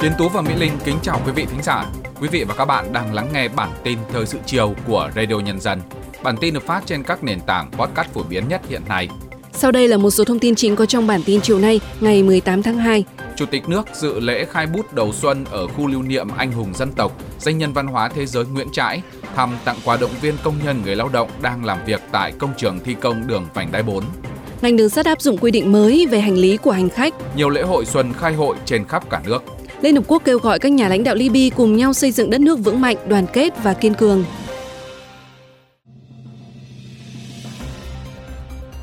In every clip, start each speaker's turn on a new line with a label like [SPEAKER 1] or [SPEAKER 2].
[SPEAKER 1] Tiến Tú và Mỹ Linh kính chào quý vị thính giả. Quý vị và các bạn đang lắng nghe bản tin thời sự chiều của Radio Nhân dân. Bản tin được phát trên các nền tảng podcast phổ biến nhất hiện nay.
[SPEAKER 2] Sau đây là một số thông tin chính có trong bản tin chiều nay, ngày 18 tháng 2.
[SPEAKER 1] Chủ tịch nước dự lễ khai bút đầu xuân ở khu lưu niệm anh hùng dân tộc, danh nhân văn hóa thế giới Nguyễn Trãi, thăm tặng quà động viên công nhân người lao động đang làm việc tại công trường thi công đường vành đai 4.
[SPEAKER 2] Ngành đường sắt áp dụng quy định mới về hành lý của hành khách.
[SPEAKER 1] Nhiều lễ hội xuân khai hội trên khắp cả nước.
[SPEAKER 2] Liên Hợp Quốc kêu gọi các nhà lãnh đạo Libya cùng nhau xây dựng đất nước vững mạnh, đoàn kết và kiên cường.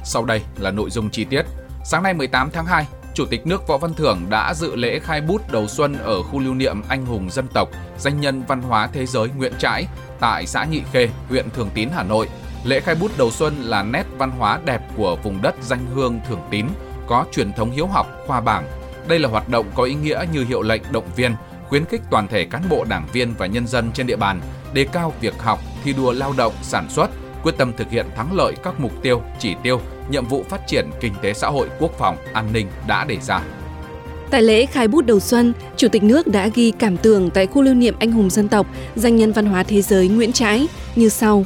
[SPEAKER 1] Sau đây là nội dung chi tiết. Sáng nay 18 tháng 2, Chủ tịch nước Võ Văn Thưởng đã dự lễ khai bút đầu xuân ở khu lưu niệm anh hùng dân tộc, danh nhân văn hóa thế giới Nguyễn Trãi tại xã Nhị Khê, huyện Thường Tín, Hà Nội. Lễ khai bút đầu xuân là nét văn hóa đẹp của vùng đất danh hương Thường Tín, có truyền thống hiếu học, khoa bảng. Đây là hoạt động có ý nghĩa như hiệu lệnh động viên, khuyến khích toàn thể cán bộ đảng viên và nhân dân trên địa bàn đề cao việc học, thi đua lao động, sản xuất, quyết tâm thực hiện thắng lợi các mục tiêu, chỉ tiêu, nhiệm vụ phát triển kinh tế xã hội, quốc phòng, an ninh đã đề ra.
[SPEAKER 2] Tại lễ khai bút đầu xuân, Chủ tịch nước đã ghi cảm tưởng tại khu lưu niệm anh hùng dân tộc, danh nhân văn hóa thế giới Nguyễn Trãi như sau.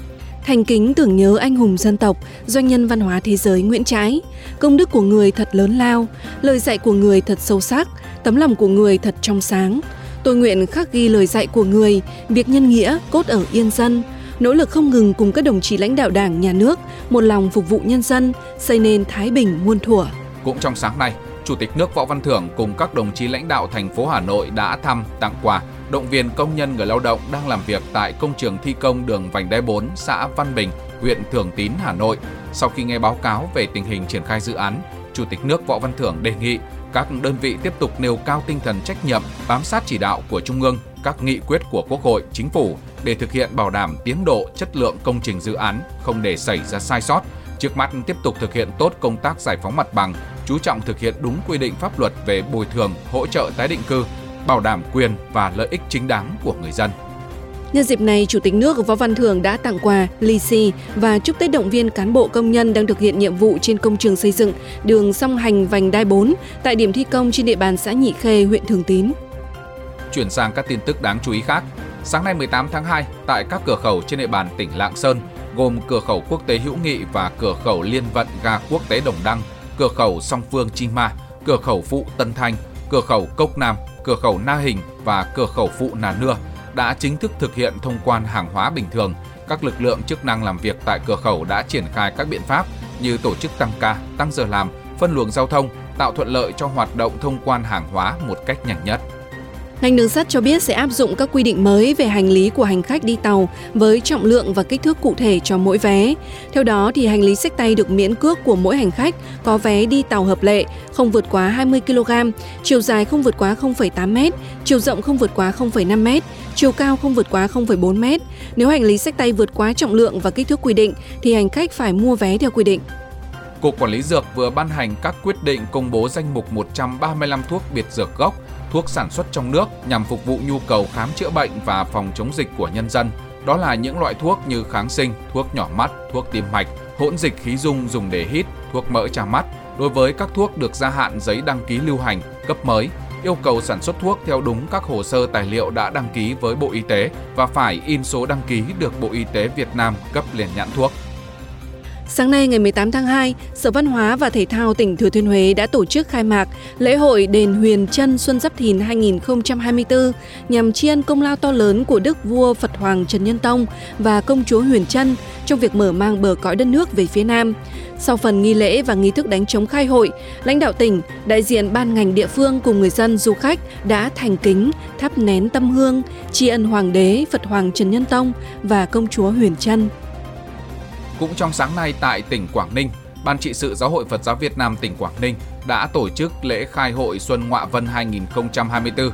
[SPEAKER 2] Thành kính tưởng nhớ anh hùng dân tộc, doanh nhân văn hóa thế giới Nguyễn Trãi. Công đức của người thật lớn lao, lời dạy của người thật sâu sắc, tấm lòng của người thật trong sáng. Tôi nguyện khắc ghi lời dạy của người, việc nhân nghĩa cốt ở yên dân, nỗ lực không ngừng cùng các đồng chí lãnh đạo đảng, nhà nước, một lòng phục vụ nhân dân, xây nên Thái Bình muôn thuở.
[SPEAKER 1] Cũng trong sáng nay, Chủ tịch nước Võ Văn Thưởng cùng các đồng chí lãnh đạo thành phố Hà Nội đã thăm, tặng quà, động viên công nhân người lao động đang làm việc tại công trường thi công đường vành đai 4 xã Văn Bình, huyện Thường Tín, Hà Nội. Sau khi nghe báo cáo về tình hình triển khai dự án, Chủ tịch nước Võ Văn Thưởng đề nghị các đơn vị tiếp tục nêu cao tinh thần trách nhiệm, bám sát chỉ đạo của Trung ương, các nghị quyết của Quốc hội, Chính phủ để thực hiện bảo đảm tiến độ, chất lượng công trình dự án, không để xảy ra sai sót. Trước mắt tiếp tục thực hiện tốt công tác giải phóng mặt bằng, chú trọng thực hiện đúng quy định pháp luật về bồi thường, hỗ trợ tái định cư, bảo đảm quyền và lợi ích chính đáng của người dân.
[SPEAKER 2] Nhân dịp này, Chủ tịch nước Võ Văn Thưởng đã tặng quà, lì xì và chúc Tết động viên cán bộ công nhân đang thực hiện nhiệm vụ trên công trường xây dựng đường song hành vành đai 4 tại điểm thi công trên địa bàn xã Nhị Khê, huyện Thường Tín.
[SPEAKER 1] Chuyển sang các tin tức đáng chú ý khác. Sáng nay 18 tháng 2, tại các cửa khẩu trên địa bàn tỉnh Lạng Sơn, gồm cửa khẩu quốc tế Hữu Nghị và cửa khẩu liên vận ga quốc tế Đồng Đăng, cửa khẩu song phương Chi Ma, cửa khẩu phụ Tân Thanh, cửa khẩu Cốc Nam, cửa khẩu Na Hình và cửa khẩu phụ Nà Nưa đã chính thức thực hiện thông quan hàng hóa bình thường. Các lực lượng chức năng làm việc tại cửa khẩu đã triển khai các biện pháp như tổ chức tăng ca, tăng giờ làm, phân luồng giao thông, tạo thuận lợi cho hoạt động thông quan hàng hóa một cách nhanh nhất.
[SPEAKER 2] Ngành đường sắt cho biết sẽ áp dụng các quy định mới về hành lý của hành khách đi tàu với trọng lượng và kích thước cụ thể cho mỗi vé. Theo đó thì hành lý sách tay được miễn cước của mỗi hành khách có vé đi tàu hợp lệ không vượt quá 20 kg, chiều dài không vượt quá 0,8 m, chiều rộng không vượt quá 0,5 m, chiều cao không vượt quá 0,4 m. Nếu hành lý sách tay vượt quá trọng lượng và kích thước quy định thì hành khách phải mua vé theo quy định.
[SPEAKER 1] Cục Quản lý Dược vừa ban hành các quyết định công bố danh mục 135 thuốc biệt dược gốc, thuốc sản xuất trong nước nhằm phục vụ nhu cầu khám chữa bệnh và phòng chống dịch của nhân dân. Đó là những loại thuốc như kháng sinh, thuốc nhỏ mắt, thuốc tim mạch, hỗn dịch khí dung dùng để hít, thuốc mỡ tra mắt. Đối với các thuốc được gia hạn giấy đăng ký lưu hành, cấp mới, yêu cầu sản xuất thuốc theo đúng các hồ sơ tài liệu đã đăng ký với Bộ Y tế và phải in số đăng ký được Bộ Y tế Việt Nam cấp liền nhãn thuốc.
[SPEAKER 2] Sáng nay ngày 18 tháng 2, Sở Văn hóa và Thể thao tỉnh Thừa Thiên Huế đã tổ chức khai mạc lễ hội đền Huyền Trân Xuân Giáp Thìn 2024 nhằm tri ân công lao to lớn của Đức vua Phật Hoàng Trần Nhân Tông và công chúa Huyền Trân trong việc mở mang bờ cõi đất nước về phía Nam. Sau phần nghi lễ và nghi thức đánh chống khai hội, lãnh đạo tỉnh, đại diện ban ngành địa phương cùng người dân du khách đã thành kính thắp nén tâm hương tri ân Hoàng đế Phật Hoàng Trần Nhân Tông và công chúa Huyền Trân.
[SPEAKER 1] Cũng trong sáng nay tại tỉnh Quảng Ninh, Ban trị sự Giáo hội Phật giáo Việt Nam tỉnh Quảng Ninh đã tổ chức lễ khai hội Xuân Ngọa Vân 2024.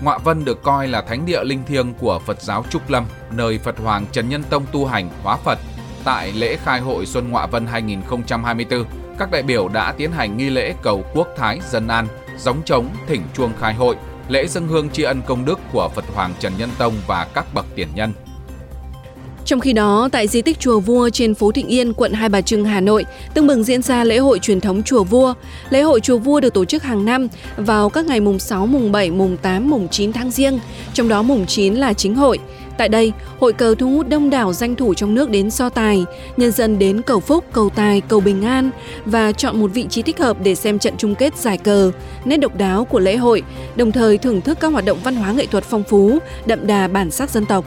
[SPEAKER 1] Ngọa Vân được coi là thánh địa linh thiêng của Phật giáo Trúc Lâm, nơi Phật Hoàng Trần Nhân Tông tu hành, hóa Phật. Tại lễ khai hội Xuân Ngọa Vân 2024, các đại biểu đã tiến hành nghi lễ cầu quốc thái dân an, gióng trống, thỉnh chuông khai hội, lễ dân hương tri ân công đức của Phật Hoàng Trần Nhân Tông và các bậc tiền nhân.
[SPEAKER 2] Trong khi đó, tại di tích Chùa Vua trên phố Thịnh Yên, quận Hai Bà Trưng, Hà Nội, tưng bừng diễn ra lễ hội truyền thống Chùa Vua. Lễ hội Chùa Vua được tổ chức hàng năm vào các ngày mùng 6, mùng 7, mùng 8, mùng 9 tháng riêng, trong đó mùng 9 là chính hội. Tại đây, hội cờ thu hút đông đảo danh thủ trong nước đến so tài, nhân dân đến cầu phúc, cầu tài, cầu bình an và chọn một vị trí thích hợp để xem trận chung kết giải cờ, nét độc đáo của lễ hội, đồng thời thưởng thức các hoạt động văn hóa nghệ thuật phong phú, đậm đà bản sắc dân tộc.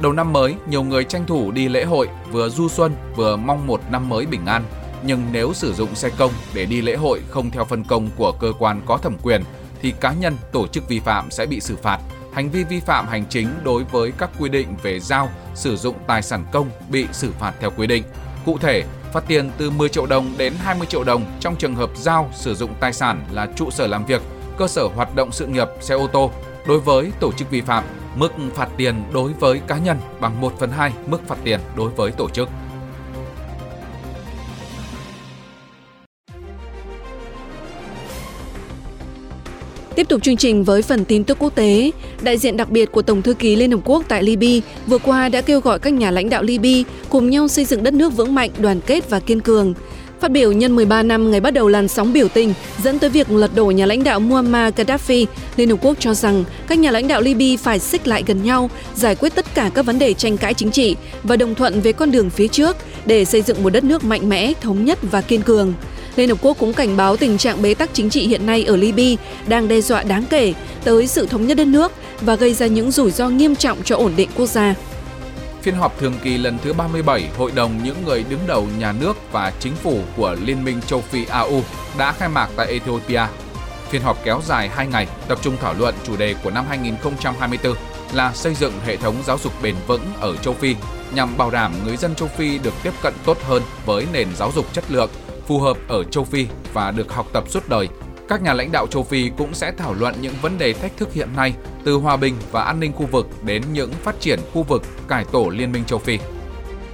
[SPEAKER 1] Đầu năm mới, nhiều người tranh thủ đi lễ hội, vừa du xuân, vừa mong một năm mới bình an. Nhưng nếu sử dụng xe công để đi lễ hội không theo phân công của cơ quan có thẩm quyền, thì cá nhân, tổ chức vi phạm sẽ bị xử phạt. Hành vi vi phạm hành chính đối với các quy định về giao, sử dụng tài sản công bị xử phạt theo quy định. Cụ thể, phạt tiền từ 10 triệu đồng đến 20 triệu đồng trong trường hợp giao sử dụng tài sản là trụ sở làm việc, cơ sở hoạt động sự nghiệp, xe ô tô. Đối với tổ chức vi phạm, mức phạt tiền đối với cá nhân bằng 1 phần 2 mức phạt tiền đối với tổ chức.
[SPEAKER 2] Tiếp tục chương trình với phần tin tức quốc tế, đại diện đặc biệt của Tổng thư ký Liên Hợp Quốc tại Libya vừa qua đã kêu gọi các nhà lãnh đạo Libya cùng nhau xây dựng đất nước vững mạnh, đoàn kết và kiên cường. Phát biểu nhân 13 năm ngày bắt đầu làn sóng biểu tình dẫn tới việc lật đổ nhà lãnh đạo Muammar Gaddafi, Liên Hợp Quốc cho rằng các nhà lãnh đạo Libya phải xích lại gần nhau, giải quyết tất cả các vấn đề tranh cãi chính trị và đồng thuận về con đường phía trước để xây dựng một đất nước mạnh mẽ, thống nhất và kiên cường. Liên Hợp Quốc cũng cảnh báo tình trạng bế tắc chính trị hiện nay ở Libya đang đe dọa đáng kể tới sự thống nhất đất nước và gây ra những rủi ro nghiêm trọng cho ổn định quốc gia.
[SPEAKER 1] Phiên họp thường kỳ lần thứ 37 Hội đồng những người đứng đầu nhà nước và chính phủ của Liên minh châu Phi AU đã khai mạc tại Ethiopia. Phiên họp kéo dài 2 ngày, tập trung thảo luận chủ đề của năm 2024 là xây dựng hệ thống giáo dục bền vững ở châu Phi nhằm bảo đảm người dân châu Phi được tiếp cận tốt hơn với nền giáo dục chất lượng, phù hợp ở châu Phi và được học tập suốt đời. Các nhà lãnh đạo châu Phi cũng sẽ thảo luận những vấn đề thách thức hiện nay, từ hòa bình và an ninh khu vực đến những phát triển khu vực cải tổ Liên minh châu Phi.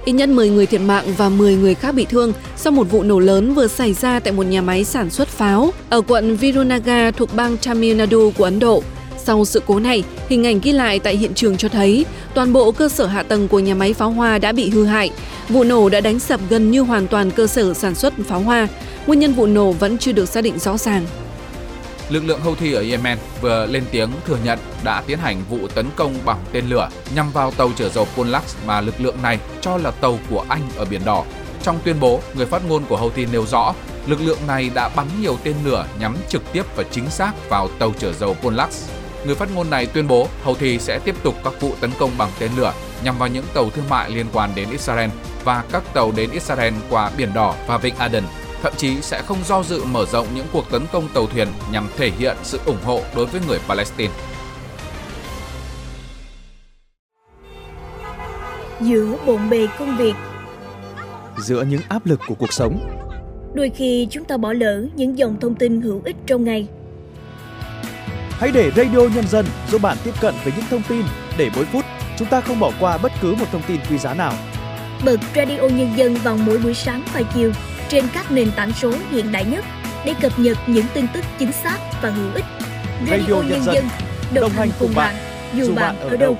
[SPEAKER 2] Ít nhất 10 người thiệt mạng và 10 người khác bị thương sau một vụ nổ lớn vừa xảy ra tại một nhà máy sản xuất pháo ở quận Virunaga thuộc bang Tamil Nadu của Ấn Độ. Sau sự cố này, hình ảnh ghi lại tại hiện trường cho thấy toàn bộ cơ sở hạ tầng của nhà máy pháo hoa đã bị hư hại. Vụ nổ đã đánh sập gần như hoàn toàn cơ sở sản xuất pháo hoa. Nguyên nhân vụ nổ vẫn chưa được xác định rõ ràng.
[SPEAKER 1] Lực lượng Houthi ở Yemen vừa lên tiếng thừa nhận đã tiến hành vụ tấn công bằng tên lửa nhằm vào tàu chở dầu Ponlax mà lực lượng này cho là tàu của Anh ở Biển Đỏ. Trong tuyên bố, người phát ngôn của Houthi nêu rõ lực lượng này đã bắn nhiều tên lửa nhắm trực tiếp và chính xác vào tàu chở dầu Ponlax người phát ngôn này tuyên bố Houthi sẽ tiếp tục các vụ tấn công bằng tên lửa nhằm vào những tàu thương mại liên quan đến Israel và các tàu đến Israel qua Biển Đỏ và Vịnh Aden. Thậm chí sẽ không do dự mở rộng những cuộc tấn công tàu thuyền nhằm thể hiện sự ủng hộ đối với người Palestine.
[SPEAKER 3] Giữa bộn bề công việc
[SPEAKER 4] Giữa những áp lực của cuộc sống
[SPEAKER 3] Đôi khi chúng ta bỏ lỡ những dòng thông tin hữu ích trong ngày
[SPEAKER 4] Hãy để Radio Nhân dân giúp bạn tiếp cận với những thông tin để mỗi phút chúng ta không bỏ qua bất cứ một thông tin quý giá nào.
[SPEAKER 3] Bật Radio Nhân dân vào mỗi buổi sáng và chiều trên các nền tảng số hiện đại nhất để cập nhật những tin tức chính xác và hữu ích.
[SPEAKER 4] Radio, Radio Nhân, dân, đồng, đồng hành cùng bạn, dù, dù bạn ở đâu.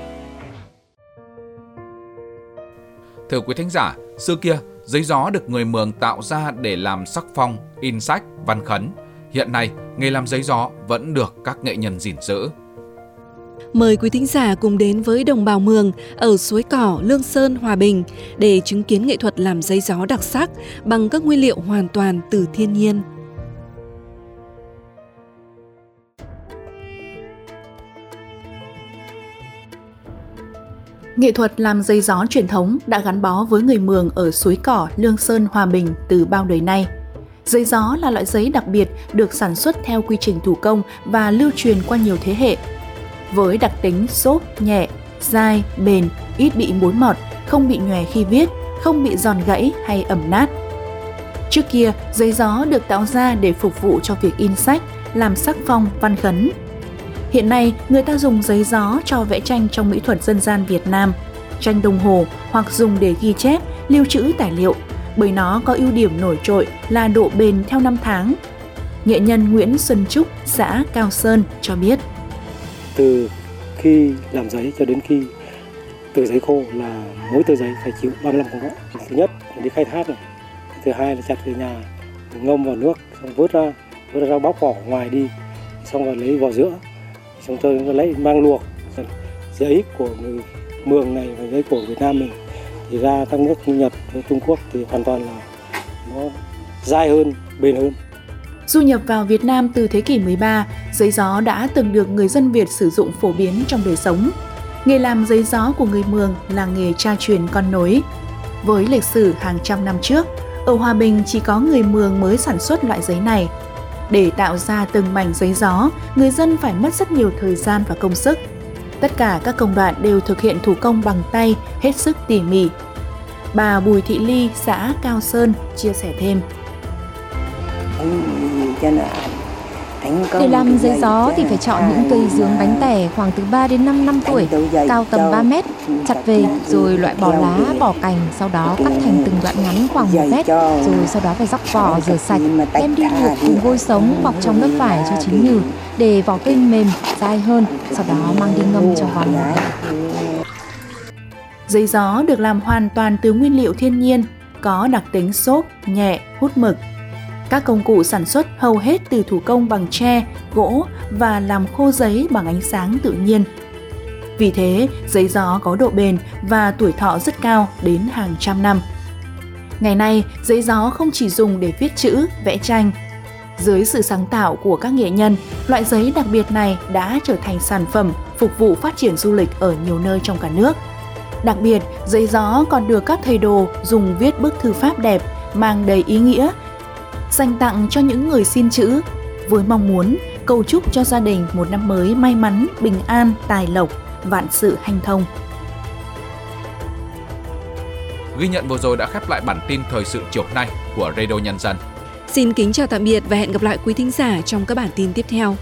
[SPEAKER 1] Thưa quý thính giả, xưa kia, giấy gió được người Mường tạo ra để làm sắc phong, in sách, văn khấn – Hiện nay, nghề làm giấy gió vẫn được các nghệ nhân gìn giữ.
[SPEAKER 2] Mời quý thính giả cùng đến với đồng bào Mường ở suối cỏ Lương Sơn, Hòa Bình để chứng kiến nghệ thuật làm giấy gió đặc sắc bằng các nguyên liệu hoàn toàn từ thiên nhiên.
[SPEAKER 5] Nghệ thuật làm dây gió truyền thống đã gắn bó với người Mường ở suối cỏ Lương Sơn Hòa Bình từ bao đời nay – Giấy gió là loại giấy đặc biệt được sản xuất theo quy trình thủ công và lưu truyền qua nhiều thế hệ. Với đặc tính xốp, nhẹ, dai, bền, ít bị mối mọt, không bị nhòe khi viết, không bị giòn gãy hay ẩm nát. Trước kia, giấy gió được tạo ra để phục vụ cho việc in sách, làm sắc phong, văn khấn. Hiện nay, người ta dùng giấy gió cho vẽ tranh trong mỹ thuật dân gian Việt Nam, tranh đồng hồ hoặc dùng để ghi chép, lưu trữ tài liệu bởi nó có ưu điểm nổi trội là độ bền theo năm tháng. Nghệ nhân Nguyễn Xuân Trúc, xã Cao Sơn cho biết.
[SPEAKER 6] Từ khi làm giấy cho đến khi tờ giấy khô là mỗi tờ giấy phải chịu 35 công gõ. Thứ nhất là đi khai thác này. Thứ hai là chặt về nhà, ngâm vào nước, xong vớt ra, vớt ra bóc vỏ ngoài đi, xong rồi lấy vỏ giữa, xong tôi lấy mang luộc. Giấy của người Mường này và giấy của Việt Nam mình thì ra các nước như Nhật với Trung Quốc thì hoàn toàn là nó dai hơn, bền hơn.
[SPEAKER 5] Du nhập vào Việt Nam từ thế kỷ 13, giấy gió đã từng được người dân Việt sử dụng phổ biến trong đời sống. Nghề làm giấy gió của người Mường là nghề cha truyền con nối. Với lịch sử hàng trăm năm trước, ở Hòa Bình chỉ có người Mường mới sản xuất loại giấy này. Để tạo ra từng mảnh giấy gió, người dân phải mất rất nhiều thời gian và công sức. Tất cả các công đoạn đều thực hiện thủ công bằng tay, hết sức tỉ mỉ. Bà Bùi Thị Ly, xã Cao Sơn chia sẻ thêm.
[SPEAKER 7] Để làm giấy gió thì phải chọn những cây dướng bánh tẻ khoảng từ 3 đến 5 năm tuổi, cao tầm 3 mét, chặt về rồi loại bỏ lá, bỏ cành, sau đó cắt thành từng đoạn ngắn khoảng 1 mét, rồi sau đó phải róc vỏ, rửa sạch, đem đi luộc cùng vôi sống bọc trong nước vải cho chín nhừ, để vỏ cây mềm, dai hơn, sau đó mang đi ngâm trong vòng một
[SPEAKER 5] Giấy gió được làm hoàn toàn từ nguyên liệu thiên nhiên, có đặc tính xốp, nhẹ, hút mực. Các công cụ sản xuất hầu hết từ thủ công bằng tre, gỗ và làm khô giấy bằng ánh sáng tự nhiên. Vì thế, giấy gió có độ bền và tuổi thọ rất cao đến hàng trăm năm. Ngày nay, giấy gió không chỉ dùng để viết chữ, vẽ tranh. Dưới sự sáng tạo của các nghệ nhân, loại giấy đặc biệt này đã trở thành sản phẩm phục vụ phát triển du lịch ở nhiều nơi trong cả nước. Đặc biệt, giấy gió còn được các thầy đồ dùng viết bức thư pháp đẹp, mang đầy ý nghĩa, dành tặng cho những người xin chữ, với mong muốn cầu chúc cho gia đình một năm mới may mắn, bình an, tài lộc, vạn sự hanh thông.
[SPEAKER 1] Ghi nhận vừa rồi đã khép lại bản tin thời sự chiều nay của Radio Nhân dân.
[SPEAKER 2] Xin kính chào tạm biệt và hẹn gặp lại quý thính giả trong các bản tin tiếp theo.